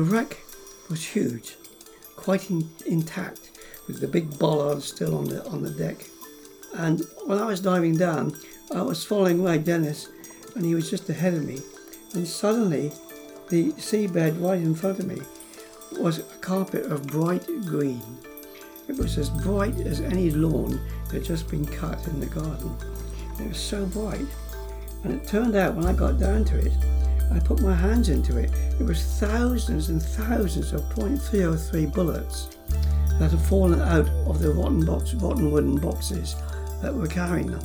The wreck was huge, quite in, intact, with the big bollard still on the on the deck. And when I was diving down, I was following Ray Dennis, and he was just ahead of me. And suddenly, the seabed right in front of me was a carpet of bright green. It was as bright as any lawn that had just been cut in the garden. It was so bright. And it turned out when I got down to it, I put my hands into it. It was thousands and thousands of .303 bullets that had fallen out of the rotten, box, rotten wooden boxes that were carrying them.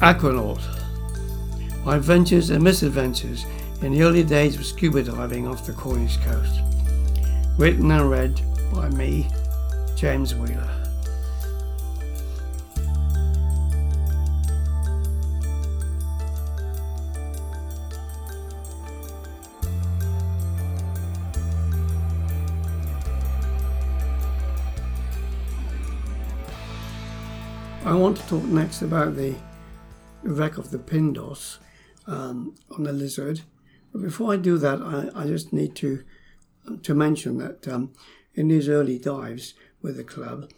Aquanaut. My adventures and misadventures in the early days of scuba diving off the Cornish coast. Written and read by me, James Wheeler. I want to talk next about the wreck of the Pindos um, on the Lizard. But before I do that, I, I just need to to mention that um, in these early dives with the club,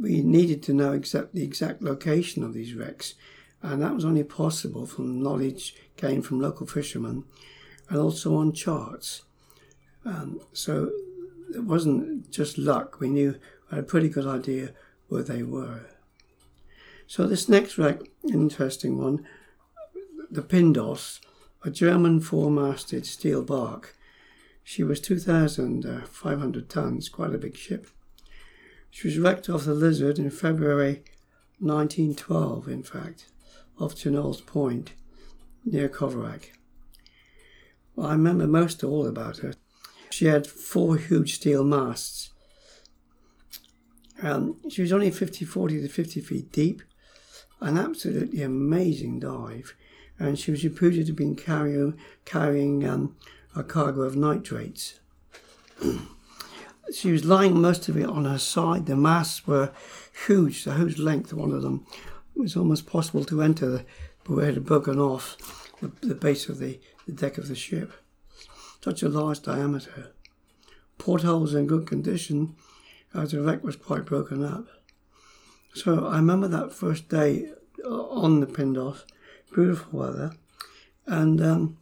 we needed to know exact, the exact location of these wrecks, and that was only possible from knowledge gained from local fishermen and also on charts. Um, so it wasn't just luck, we knew, had a pretty good idea where they were. So this next wreck, interesting one, the Pindos, a German four-masted steel bark. She was 2,500 tons, quite a big ship. She was wrecked off the Lizard in February 1912, in fact, off Chynhalls Point, near Coverack. Well, I remember most all about her. She had four huge steel masts. Um, she was only 50, 40 to 50 feet deep an absolutely amazing dive, and she was reputed to have been carrying, carrying um, a cargo of nitrates. she was lying most of it on her side. The masts were huge, the whose length, one of them, it was almost possible to enter, the, but it had broken off the, the base of the, the deck of the ship. Such a large diameter. Portholes in good condition, as the wreck was quite broken up. So I remember that first day uh, on the Pindos, beautiful weather, and um,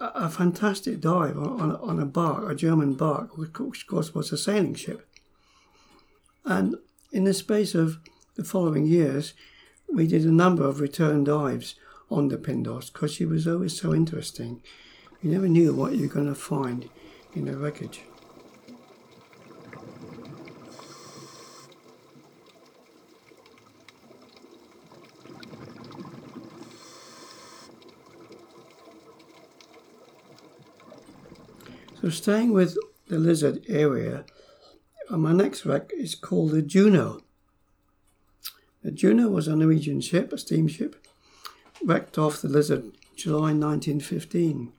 a, fantastic dive on, on, a bark, a German bark, which of course was a sailing ship. And in the space of the following years, we did a number of return dives on the Pindos because she was always so interesting. You never knew what you were going to find in the wreckage. So staying with the lizard area, uh, my next wreck is called the Juno. The Juno was a Norwegian ship, a steamship, wrecked off the lizard July 1915.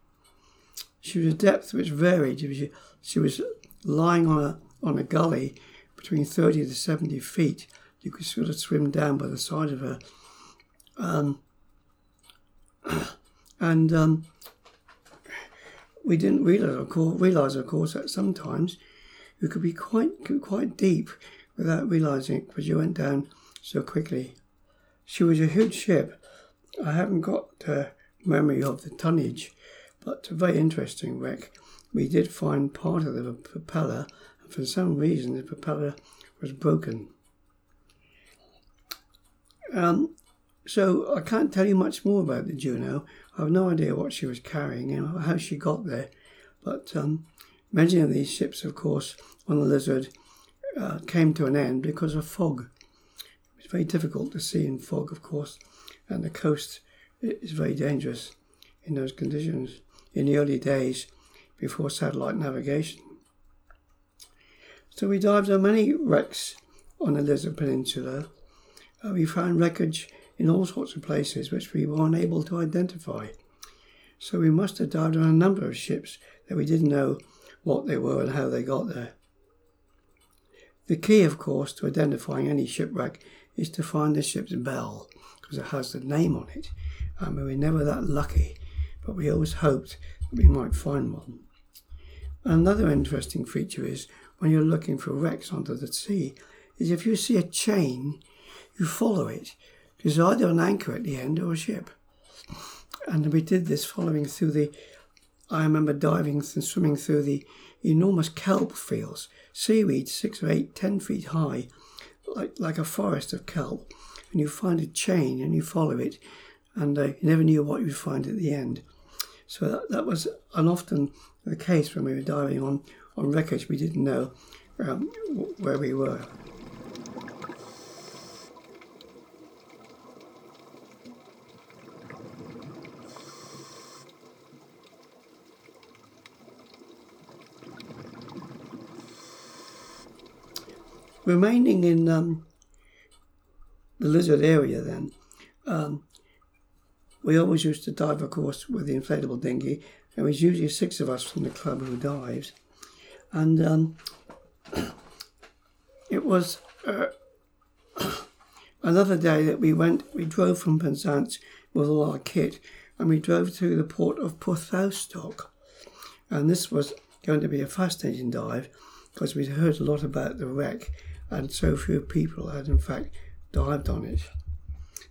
She was a depth which varied. She, she was lying on a, on a gully between 30 to 70 feet. You could sort of swim down by the side of her. Um, and um, we didn't realize, of course, realize, of course, that sometimes you could be quite quite deep without realizing it because you went down so quickly. She was a huge ship. I haven't got uh, memory of the tonnage, but a very interesting wreck. We did find part of the propeller, and for some reason the propeller was broken. Um, so I can't tell you much more about the Juno. I have no idea what she was carrying and how she got there. But um, many of these ships, of course, on the Lizard uh, came to an end because of fog. It's very difficult to see in fog, of course, and the coast is very dangerous in those conditions in the early days before satellite navigation. So we dived on many wrecks on the Lizard Peninsula. Uh, we found wreckage in all sorts of places which we were unable to identify. So we must have dived on a number of ships that we didn't know what they were and how they got there. The key, of course, to identifying any shipwreck is to find the ship's bell because it has the name on it. And we were never that lucky, but we always hoped that we might find one. Another interesting feature is when you're looking for wrecks under the sea, is if you see a chain, you follow it. There's either an anchor at the end or a ship. And we did this following through the, I remember diving and swimming through the enormous kelp fields, seaweed six or eight, ten feet high, like, like a forest of kelp. And you find a chain and you follow it, and uh, you never knew what you'd find at the end. So that, that was and often the case when we were diving on, on wreckage, we didn't know um, where we were. Remaining in um, the lizard area, then um, we always used to dive, of course, with the inflatable dinghy. There was usually six of us from the club who dived, and um, it was uh, another day that we went. We drove from Penzance with all our kit, and we drove to the port of Porthoustock, and this was going to be a fascinating dive because we'd heard a lot about the wreck and so few people had in fact dived on it.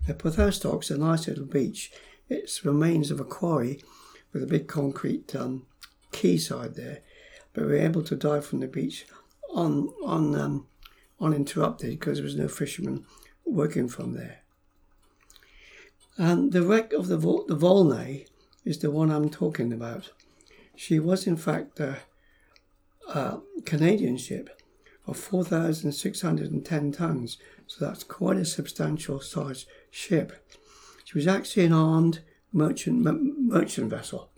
The Porthoustock's a nice little beach. It's remains of a quarry with a big concrete um, quayside there, but we were able to dive from the beach on on um, uninterrupted because there was no fishermen working from there. And the wreck of the Vol- the Volnay is the one I'm talking about. She was in fact a, a Canadian ship of 4,610 tons, so that's quite a substantial size ship. She was actually an armed merchant, merchant vessel,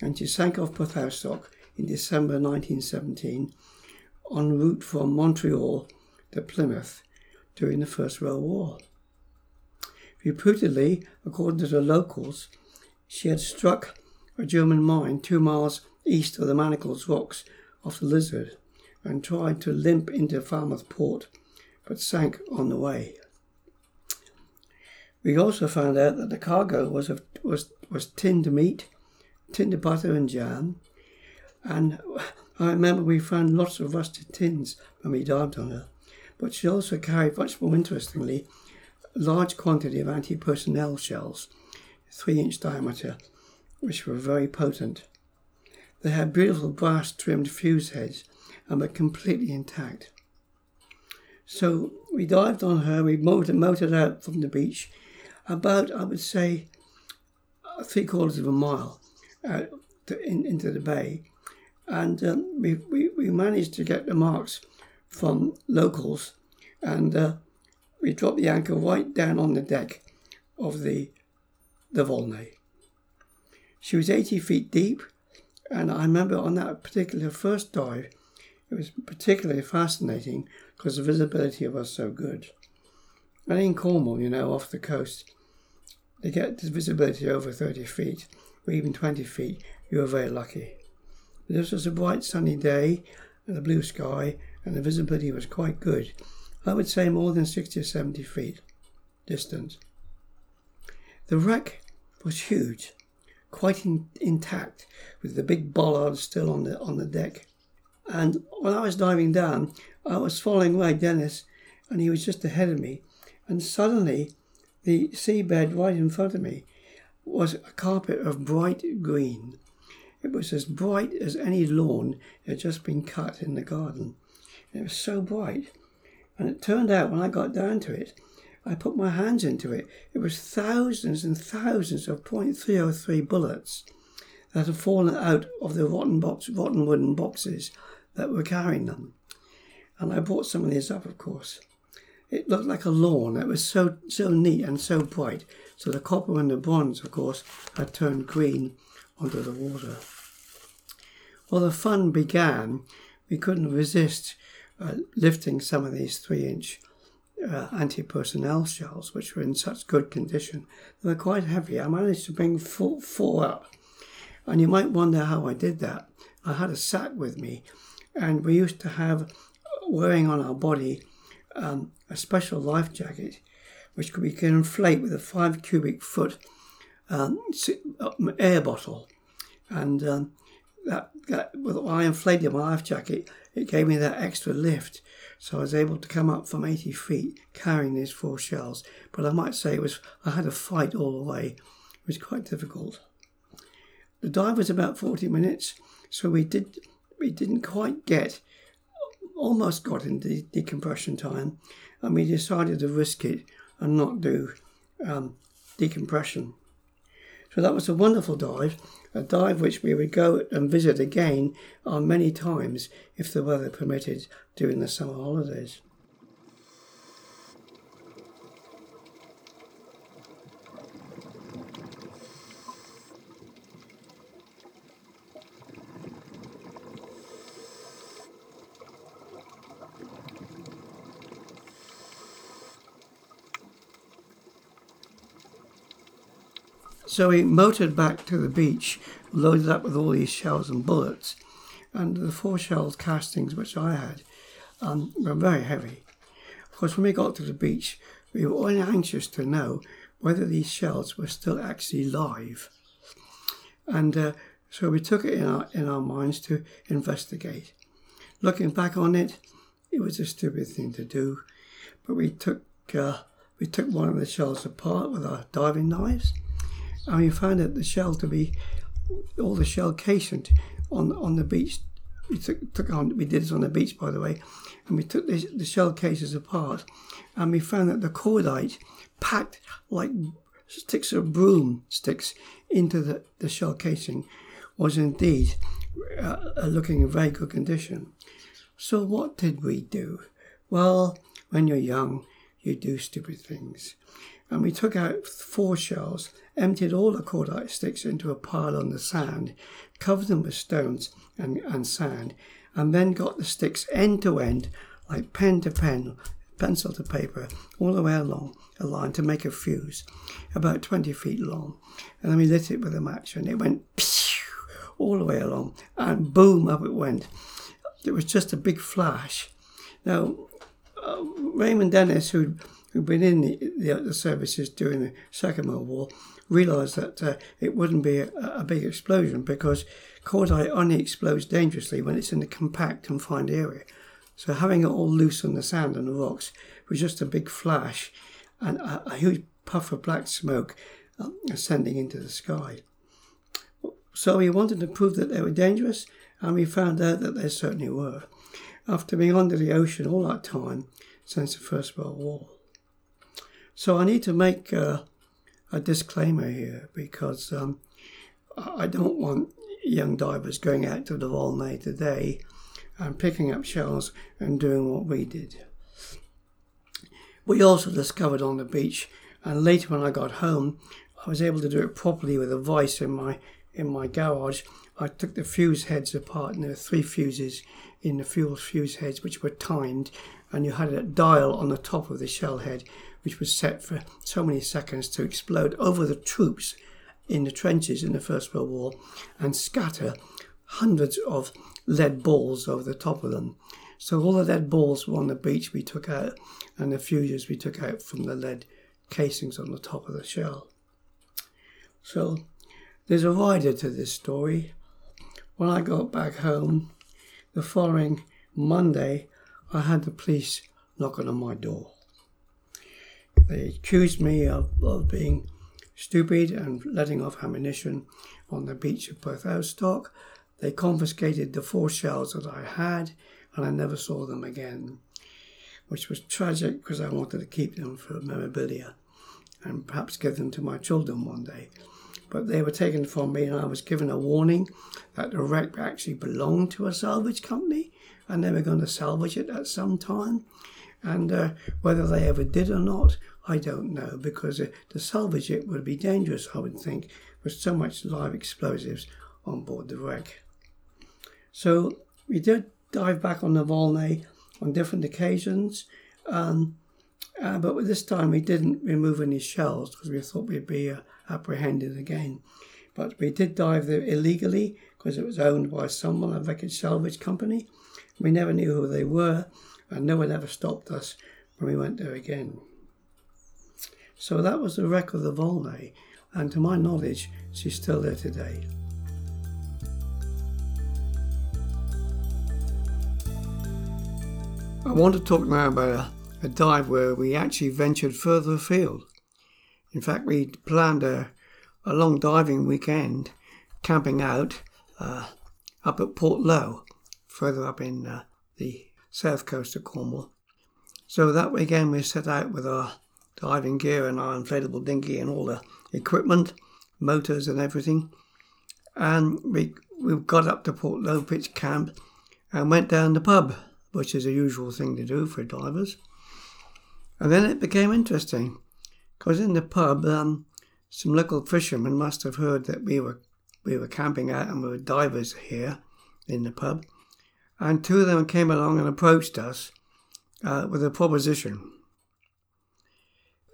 and she sank off Porthoustock in December 1917 en route from Montreal to Plymouth during the First World War. Reputedly, according to the locals, she had struck a German mine two miles east of the Manacles Rocks off the Lizard and tried to limp into Falmouth port, but sank on the way. We also found out that the cargo was of, was was tinned meat, tinned butter and jam, and I remember we found lots of rusted tins when we dived on her. But she also carried, much more interestingly, a large quantity of anti-personnel shells, three inch diameter, which were very potent. They had beautiful brass trimmed fuse heads and were completely intact. So we dived on her, we motored, motored out from the beach about, I would say, three quarters of a mile out to, in, into the bay. And um, we, we, we managed to get the marks from locals and uh, we dropped the anchor right down on the deck of the, the Volnay. She was 80 feet deep, and I remember on that particular first dive, it was particularly fascinating because the visibility was so good. And in Cornwall, you know, off the coast, to get this visibility over 30 feet or even 20 feet, you were very lucky. But this was a bright sunny day and a blue sky, and the visibility was quite good. I would say more than 60 or 70 feet distant. The wreck was huge, quite in, intact, with the big bollards still on the on the deck. And when I was diving down, I was following Ray Dennis, and he was just ahead of me. And suddenly, the seabed right in front of me was a carpet of bright green. It was as bright as any lawn that had just been cut in the garden. And it was so bright. And it turned out when I got down to it, I put my hands into it. It was thousands and thousands of .303 bullets that had fallen out of the rotten box, rotten wooden boxes that were carrying them. And I brought some of these up, of course. It looked like a lawn. It was so so neat and so bright. So the copper and the bronze, of course, had turned green under the water. Well, the fun began. We couldn't resist uh, lifting some of these three-inch uh, anti-personnel shells, which were in such good condition. They were quite heavy. I managed to bring four, four up. And you might wonder how I did that. I had a sack with me and we used to have wearing on our body um, a special life jacket which could be can inflate with a five cubic foot um, uh, air bottle, and um, that, that when I inflated my life jacket, it gave me that extra lift. So I was able to come up from 80 feet carrying these four shells. But I might say it was I had a fight all the way. It was quite difficult. The dive was about 40 minutes, so we did we didn't quite get almost got into decompression time, and we decided to risk it and not do um, decompression. So that was a wonderful dive, a dive which we would go and visit again on many times if the weather permitted during the summer holidays. So we motored back to the beach, loaded up with all these shells and bullets. And the four shells castings which I had um, were very heavy. Of course, when we got to the beach, we were all anxious to know whether these shells were still actually live. And uh, so we took it in our, in our minds to investigate. Looking back on it, it was a stupid thing to do, but we took uh, we took one of the shells apart with our diving knives and we found out the shell to be all the shell casing on on the beach. We took, took on we did this on the beach by the way, and we took the, the shell cases apart, and we found that the cordite packed like sticks of broomsticks into the, the shell casing was indeed uh, looking in very good condition. So what did we do? Well, when you're young, you do stupid things and we took out four shells, emptied all the cordite sticks into a pile on the sand, covered them with stones and, and sand, and then got the sticks end to end, like pen to pen, pencil to paper, all the way along a line to make a fuse, about 20 feet long. And then we lit it with a match, and it went all the way along, and boom, up it went. It was just a big flash. Now, uh, Raymond Dennis, who who'd been in the, the, the services during the Second World War realised that uh, it wouldn't be a, a, big explosion because cordite only explodes dangerously when it's in a compact, confined area. So having it all loose on the sand and the rocks was just a big flash and a, a huge puff of black smoke uh, ascending into the sky. So we wanted to prove that they were dangerous, and we found out that they certainly were. After being under the ocean all that time since the First World War. So I need to make a, a disclaimer here because um, I don't want young divers going out to the Volnay today and picking up shells and doing what we did. We also discovered on the beach, and later when I got home, I was able to do it properly with a vice in my in my garage. I took the fuse heads apart, and there were three fuses in the fuel fuse heads which were timed, and you had a dial on the top of the shell head which was set for so many seconds to explode over the troops in the trenches in the First World War and scatter hundreds of lead balls over the top of them. So all the lead balls were on the beach we took out, and the fuses we took out from the lead casings on the top of the shell. So there's a rider to this story. When I got back home, the following Monday, I had the police knocking on my door. They accused me of, of being stupid and letting off ammunition on the beach of Perth. They confiscated the four shells that I had, and I never saw them again, which was tragic because I wanted to keep them for memorabilia and perhaps give them to my children one day. But they were taken from me, and I was given a warning that the wreck actually belonged to a salvage company and they were going to salvage it at some time. And uh, whether they ever did or not, I don't know because uh, to salvage it would be dangerous, I would think, with so much live explosives on board the wreck. So we did dive back on the Volnay on different occasions, um, uh, but this time we didn't remove any shells because we thought we'd be uh, apprehended again. But we did dive there illegally because it was owned by someone, a wreckage salvage company. We never knew who they were, and no one ever stopped us when we went there again. So that was the wreck of the Volnay, and to my knowledge, she's still there today. I want to talk now about a, a dive where we actually ventured further afield. In fact, we planned a, a long diving weekend, camping out uh, up at Portloe, further up in uh, the south coast of Cornwall. So that weekend we set out with our diving gear and our inflatable dinghy and all the equipment, motors and everything. And we we got up to Portloe Pitch Camp and went down the pub which is a usual thing to do for divers. And then it became interesting, because in the pub, um, some local fishermen must have heard that we were we were camping out and we were divers here in the pub, and two of them came along and approached us uh, with a proposition.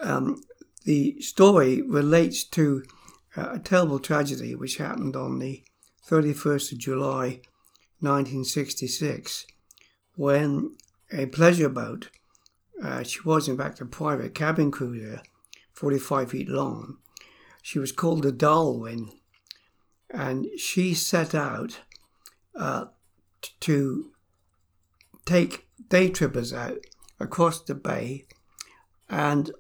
Um, the story relates to uh, a terrible tragedy which happened on the 31st of July 1966 when a pleasure boat, uh, she was in fact a private cabin cruiser, 45 feet long, she was called the Darlwyne, and she set out uh, to take day trippers out across the bay, and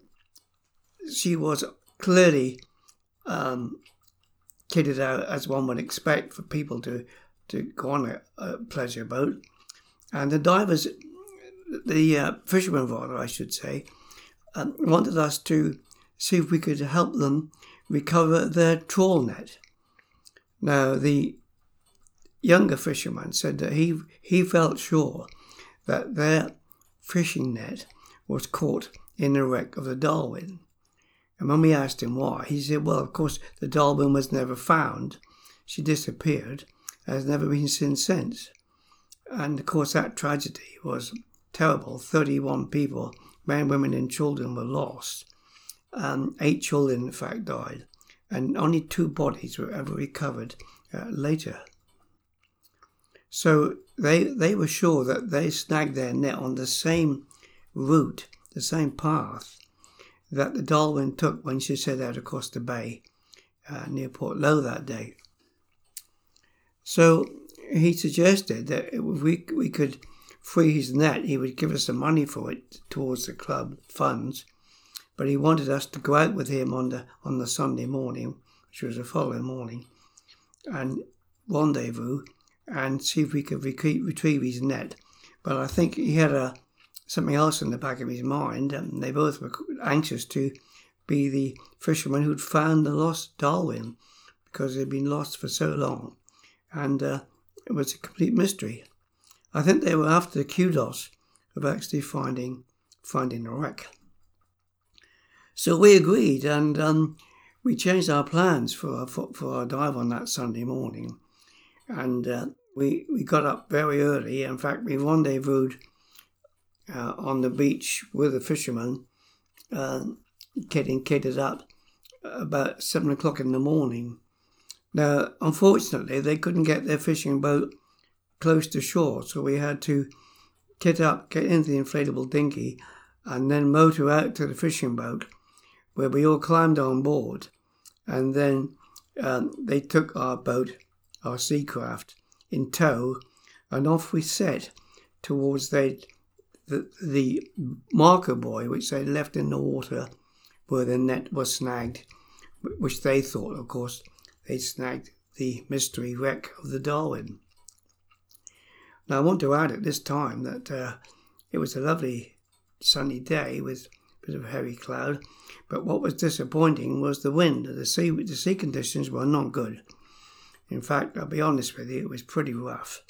she was clearly um, kitted out as one would expect for people to, to go on a, a pleasure boat. And the divers, the uh, fishermen, rather, I should say, um, wanted us to see if we could help them recover their trawl net. Now, the younger fisherman said that he, he felt sure that their fishing net was caught in the wreck of the Darlwyne. And when we asked him why, he said, well, of course, the Darlwyne was never found. She disappeared, has never been seen since. And of course, that tragedy was terrible. 31 people, men, women, and children, were lost. Um, eight children, in fact, died. And only two bodies were ever recovered uh, later. So they, they were sure that they snagged their net on the same route, the same path that the Darlwyne took when she set out across the bay uh, near Portloe that day. So he suggested that if we, we could free his net, he would give us some money for it towards the club funds. But he wanted us to go out with him on the on the Sunday morning, which was the following morning, and rendezvous and see if we could retrieve his net. But I think he had a something else in the back of his mind, and they both were anxious to be the fisherman who'd found the lost Darlwyne because had been lost for so long. And uh, it was a complete mystery. I think they were after the kudos of actually finding finding the wreck. So we agreed, and um, we changed our plans for our, for, for our dive on that Sunday morning, and uh, we we got up very early. In fact, we rendezvoused uh, on the beach with the fishermen, uh, getting kitted up about seven o'clock in the morning. Now, unfortunately, they couldn't get their fishing boat close to shore, so we had to kit up, get into the inflatable dinghy, and then motor out to the fishing boat, where we all climbed on board, and then um, they took our boat, our sea craft, in tow, and off we set towards the, the, the marker buoy, which they left in the water where the net was snagged, which they thought, of course, they snagged the mystery wreck of the Darlwyne. Now, I want to add at this time that uh, it was a lovely sunny day with a bit of heavy cloud, but what was disappointing was the wind. The sea, the sea conditions were not good. In fact, I'll be honest with you, it was pretty rough.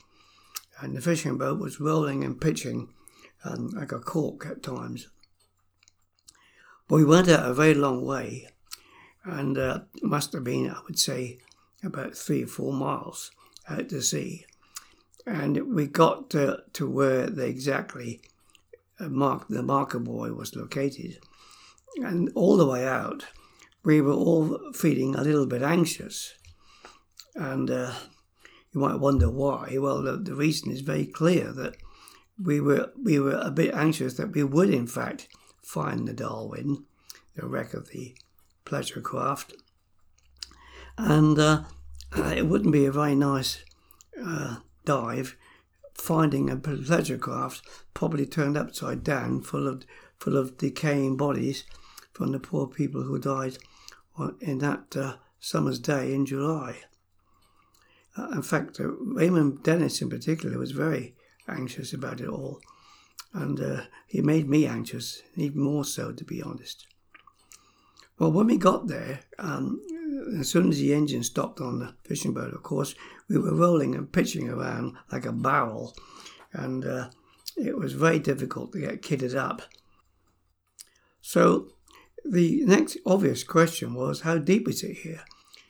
And the fishing boat was rolling and pitching um, like a cork at times. But we went out a very long way and uh, it must have been, I would say, about three or four miles out to sea. And we got to, to where the exactly uh, mark, the marker buoy was located. And all the way out, we were all feeling a little bit anxious. And uh, you might wonder why. Well, the, the reason is very clear that we were we were a bit anxious that we would in fact find the Darlwyne, the wreck of the pleasure craft, and uh, it wouldn't be a very nice uh, dive finding a pleasure craft probably turned upside down, full of full of decaying bodies from the poor people who died in that uh, summer's day in July. Uh, in fact, uh, Raymond Dennis in particular was very anxious about it all, and uh, he made me anxious, even more so, to be honest. Well, when we got there, um, as soon as the engine stopped on the fishing boat, of course, we were rolling and pitching around like a barrel, and uh, it was very difficult to get kitted up. So the next obvious question was, how deep is it here?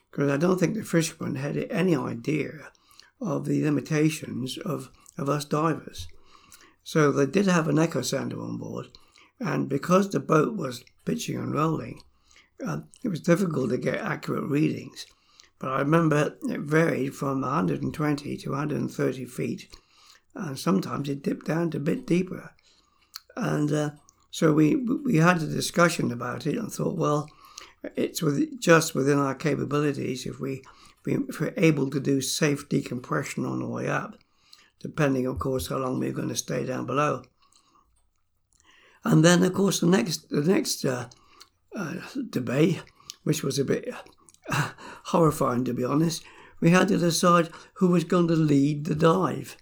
Because I don't think the fishermen had any idea of the limitations of, of us divers. So they did have an echo sounder on board, and because the boat was pitching and rolling, uh, it was difficult to get accurate readings. But I remember it varied from 120 to 130 feet, and sometimes it dipped down to a bit deeper. And uh, so we we had a discussion about it and thought, well, it's with, just within our capabilities if we if we're able to do safe decompression on the way up, depending, of course, how long we're going to stay down below. And then, of course, the next the next uh, uh, debate, which was a bit uh, horrifying to be honest, we had to decide who was going to lead the dive,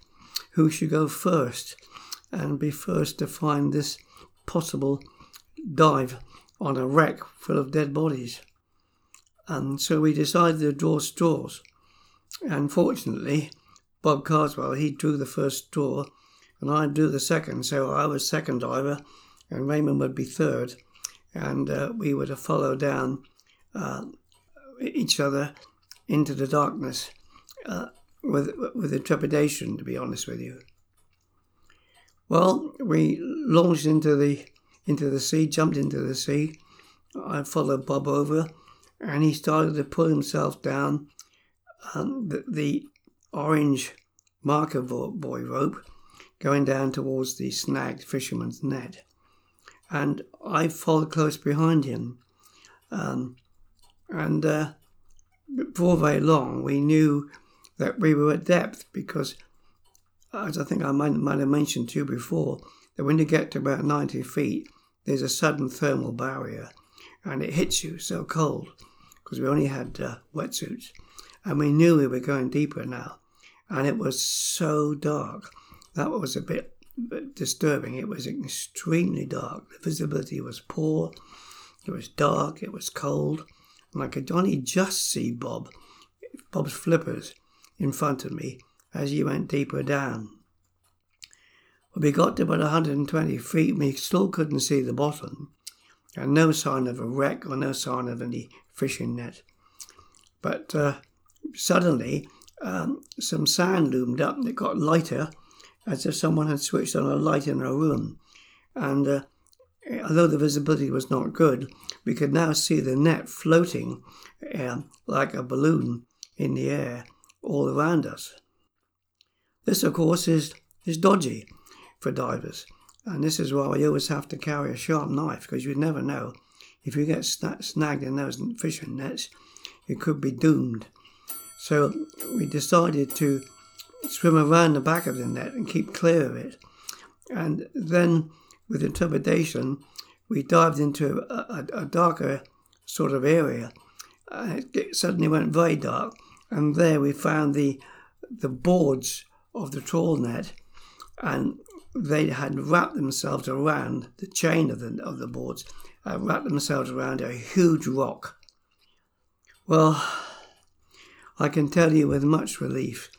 who should go first, and be first to find this possible dive on a wreck full of dead bodies. And so we decided to draw straws. And fortunately, Bob Carswell, he drew the first straw and I drew the second. So I was second diver and Raymond would be third. And uh, we were to follow down uh, each other into the darkness uh, with, with a trepidation, to be honest with you. Well, we launched into the into the sea, jumped into the sea. I followed Bob over, and he started to pull himself down um, the, orange marker buoy rope, going down towards the snagged fisherman's net. And I followed close behind him. Um, and uh, before very long, we knew that we were at depth because as I think I might, might have mentioned to you before, that when you get to about 90 feet, there's a sudden thermal barrier and it hits you so cold because we only had uh, wetsuits and we knew we were going deeper now and it was so dark. That was a bit, disturbing. It was extremely dark. The visibility was poor. It was dark. It was cold. And I could only just see Bob, Bob's flippers in front of me as he went deeper down. When we got to about 120 feet, we still couldn't see the bottom, and no sign of a wreck or no sign of any fishing net. But uh, suddenly, um, some sand loomed up and it got lighter as if someone had switched on a light in a room. And uh, although the visibility was not good, we could now see the net floating uh, like a balloon in the air all around us. This, of course, is, is dodgy for divers. And this is why you always have to carry a sharp knife because you never know. If you get snagged in those fishing nets, you could be doomed. So we decided to swim around the back of the net and keep clear of it. And then, with interpretation, we dived into a, a, a darker sort of area. Uh, it suddenly went very dark, and there we found the the boards of the trawl net, and they had wrapped themselves around the chain of the, of the boards, uh, wrapped themselves around a huge rock. Well, I can tell you with much relief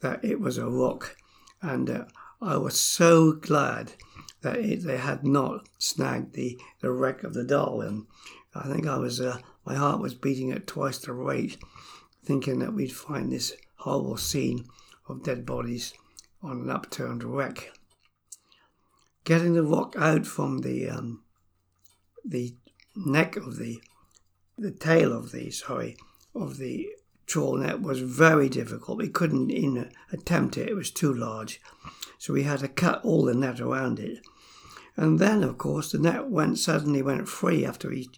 that it was a rock, and uh, I was so glad that it, they had not snagged the, the wreck of the Darlwyne. I think I was, uh, my heart was beating at twice the rate, thinking that we'd find this horrible scene of dead bodies on an upturned wreck. Getting the rock out from the um, the neck of the the tail of the sorry of the trawl net was very difficult. We couldn't even attempt it, it was too large. So we had to cut all the net around it. And then, of course, the net went suddenly went free after we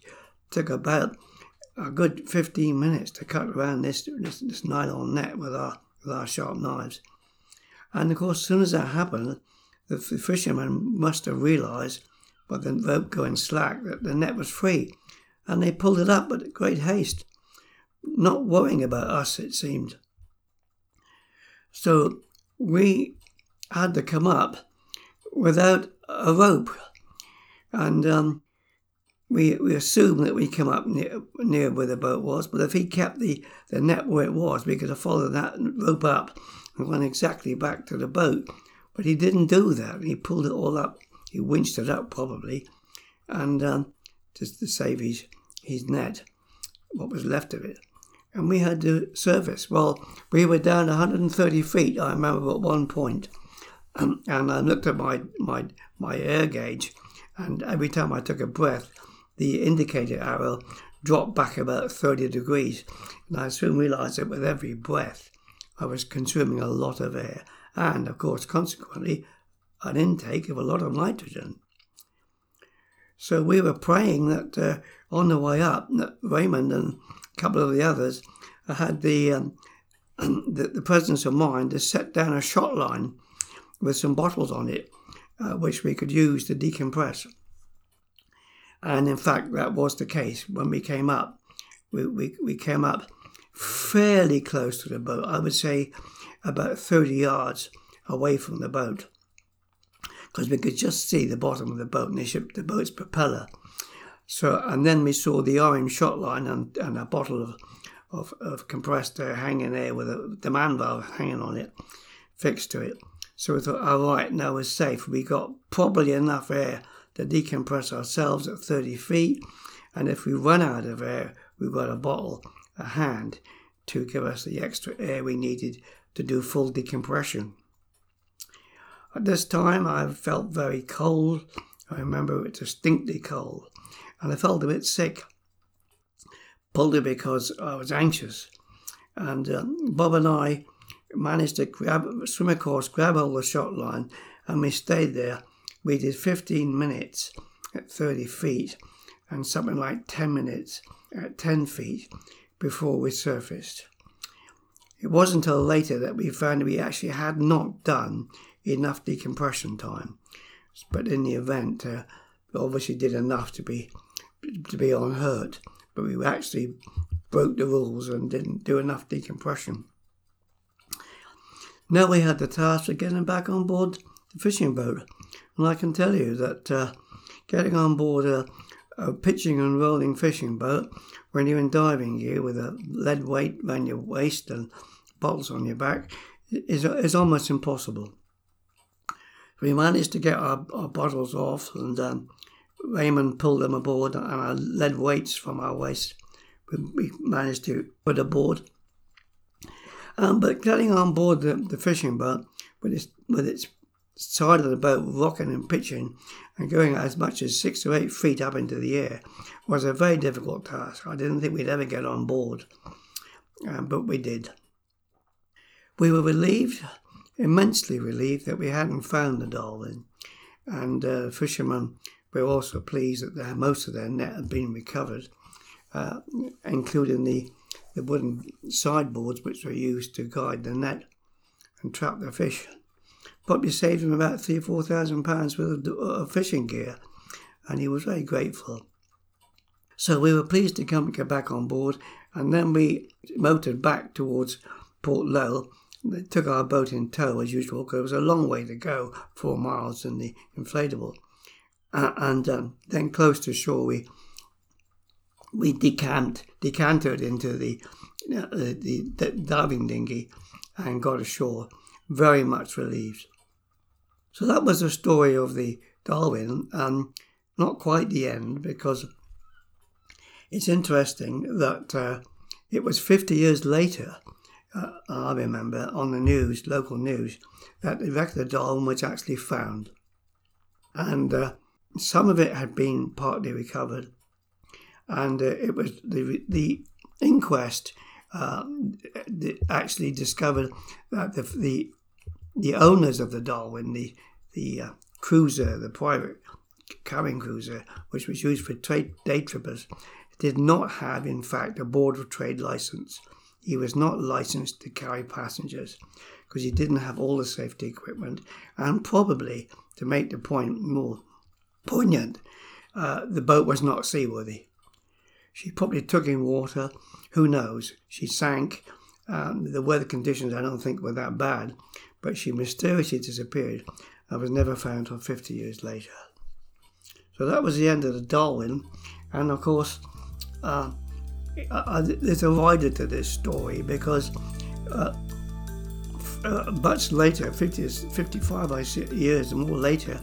took about a good 15 minutes to cut around this, this, this nylon net with our, with our sharp knives. And of course, as soon as that happened, the fishermen must have realised by the rope going slack that the net was free, and they pulled it up with great haste, not worrying about us, it seemed. So we had to come up without a rope, and um, we we assumed that we come up near, near where the boat was. But if he kept the, the net where it was, we could have followed that rope up and run exactly back to the boat. But he didn't do that. He pulled it all up. He winched it up probably, and um, just to save his his net, what was left of it. And we had to surface. Well, we were down 130 feet. I remember at one point, um, and I looked at my my my air gauge, and every time I took a breath, the indicator arrow dropped back about 30 degrees. And I soon realized that with every breath, I was consuming a lot of air and, of course, consequently, an intake of a lot of nitrogen. So we were praying that uh, on the way up, that Raymond and couple of the others had the, um, the, the presence of mind to set down a shot line with some bottles on it, uh, which we could use to decompress. And in fact, that was the case when we came up. We, we, we came up fairly close to the boat. I would say about 30 yards away from the boat because we could just see the bottom of the boat and the, ship, the boat's propeller. So, and then we saw the orange shot line and, and a bottle of, of, of compressed air hanging there with a demand valve hanging on it, fixed to it. So we thought, all right, now we're safe. We got probably enough air to decompress ourselves at 30 feet. And if we run out of air, we've got a bottle at hand to give us the extra air we needed to do full decompression. At this time, I felt very cold. I remember it distinctly cold, and I felt a bit sick. Probably because I was anxious. And um, Bob and I managed to grab, swim across, grab hold of the shot line, and we stayed there we did 15 minutes at 30 feet and something like 10 minutes at 10 feet before we surfaced. It wasn't until later that we found we actually had not done enough decompression time, but in the event, uh, obviously did enough to be to be unhurt. But we actually broke the rules and didn't do enough decompression. Now we had the task of getting back on board the fishing boat and I can tell you that uh, getting on board a, a, pitching and rolling fishing boat when you're in diving gear with a lead weight around your waist and bottles on your back is, is almost impossible. We managed to get our, our bottles off, and um, Raymond pulled them aboard, and our lead weights from our waist we, managed to put aboard. Um, but getting on board the, the fishing boat with its, with its side of the boat rocking and pitching and going as much as six or eight feet up into the air was a very difficult task. I didn't think we'd ever get on board, um, but we did. We were relieved, immensely relieved, that we hadn't found the Darlwyne, and uh, fishermen were also pleased that their, most of their net had been recovered, uh, including the, the wooden sideboards which were used to guide the net and trap the fish probably saved him about three or four thousand pounds worth of fishing gear, and he was very grateful. So we were pleased to come and get back on board, and then we motored back towards Portloe. They took our boat in tow as usual because it was a long way to go, four miles in the inflatable. Uh, and um, then close to shore, we we decamped, decanted into the, uh, the, the diving dinghy and got ashore, very much relieved. So that was the story of the Darlwyne, and not quite the end because it's interesting that uh, it was 50 years later, uh, I remember, on the news, local news, that the wreck of the Darlwyne was actually found. And uh, some of it had been partly recovered, and uh, it was the, the inquest uh, actually discovered that the, the the owners of the Darlwyne, the the uh, cruiser, the private carrying cruiser, which was used for trade, day trippers, did not have, in fact, a Board of Trade license. He was not licensed to carry passengers because he didn't have all the safety equipment. And probably, to make the point more poignant, uh, the boat was not seaworthy. She probably took in water. Who knows? She sank. Um, the weather conditions, I don't think, were that bad, but she mysteriously disappeared and was never found until 50 years later. So that was the end of the Darlwyne, and of course, uh, there's a rider to this story because uh, uh, much later, 50, 55 years more later,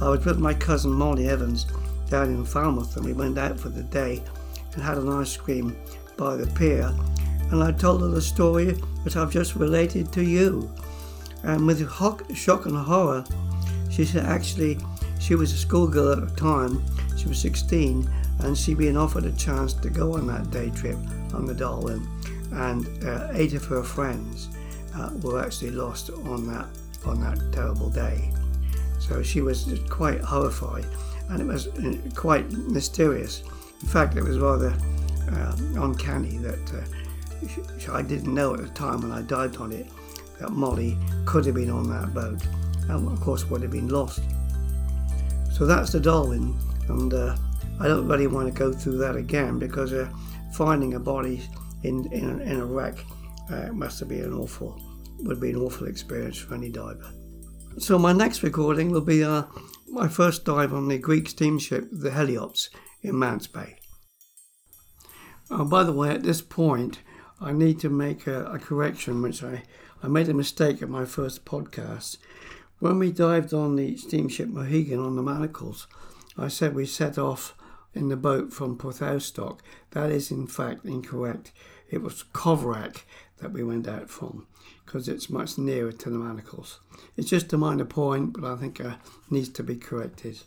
I was with my cousin Molly Evans down in Falmouth and we went out for the day and had an ice cream by the pier. And I told her the story that I've just related to you. And with shock and horror, she said actually she was a schoolgirl at the time, she was 16, and she'd been offered a chance to go on that day trip on the Darlwyne. And uh, eight of her friends uh, were actually lost on that on that terrible day. So she was quite horrified, and it was quite mysterious. In fact, it was rather uh, uncanny that uh, I didn't know at the time when I dived on it that Molly could have been on that boat, and of course would have been lost. So that's the Darlwyne, and uh, I don't really want to go through that again because uh, finding a body in in, in a wreck uh, must have been an awful would be an awful experience for any diver. So my next recording will be uh, my first dive on the Greek steamship, the Heliops, in Mounts Bay. Oh, by the way, at this point, I need to make a, a correction, which I, I made a mistake at my first podcast. When we dived on the steamship Mohegan on the Manacles, I said we set off in the boat from Porthoustock. That is, in fact, incorrect. It was Coverack that we went out from because it's much nearer to the manacles. It's just a minor point, but I think it uh, needs to be corrected.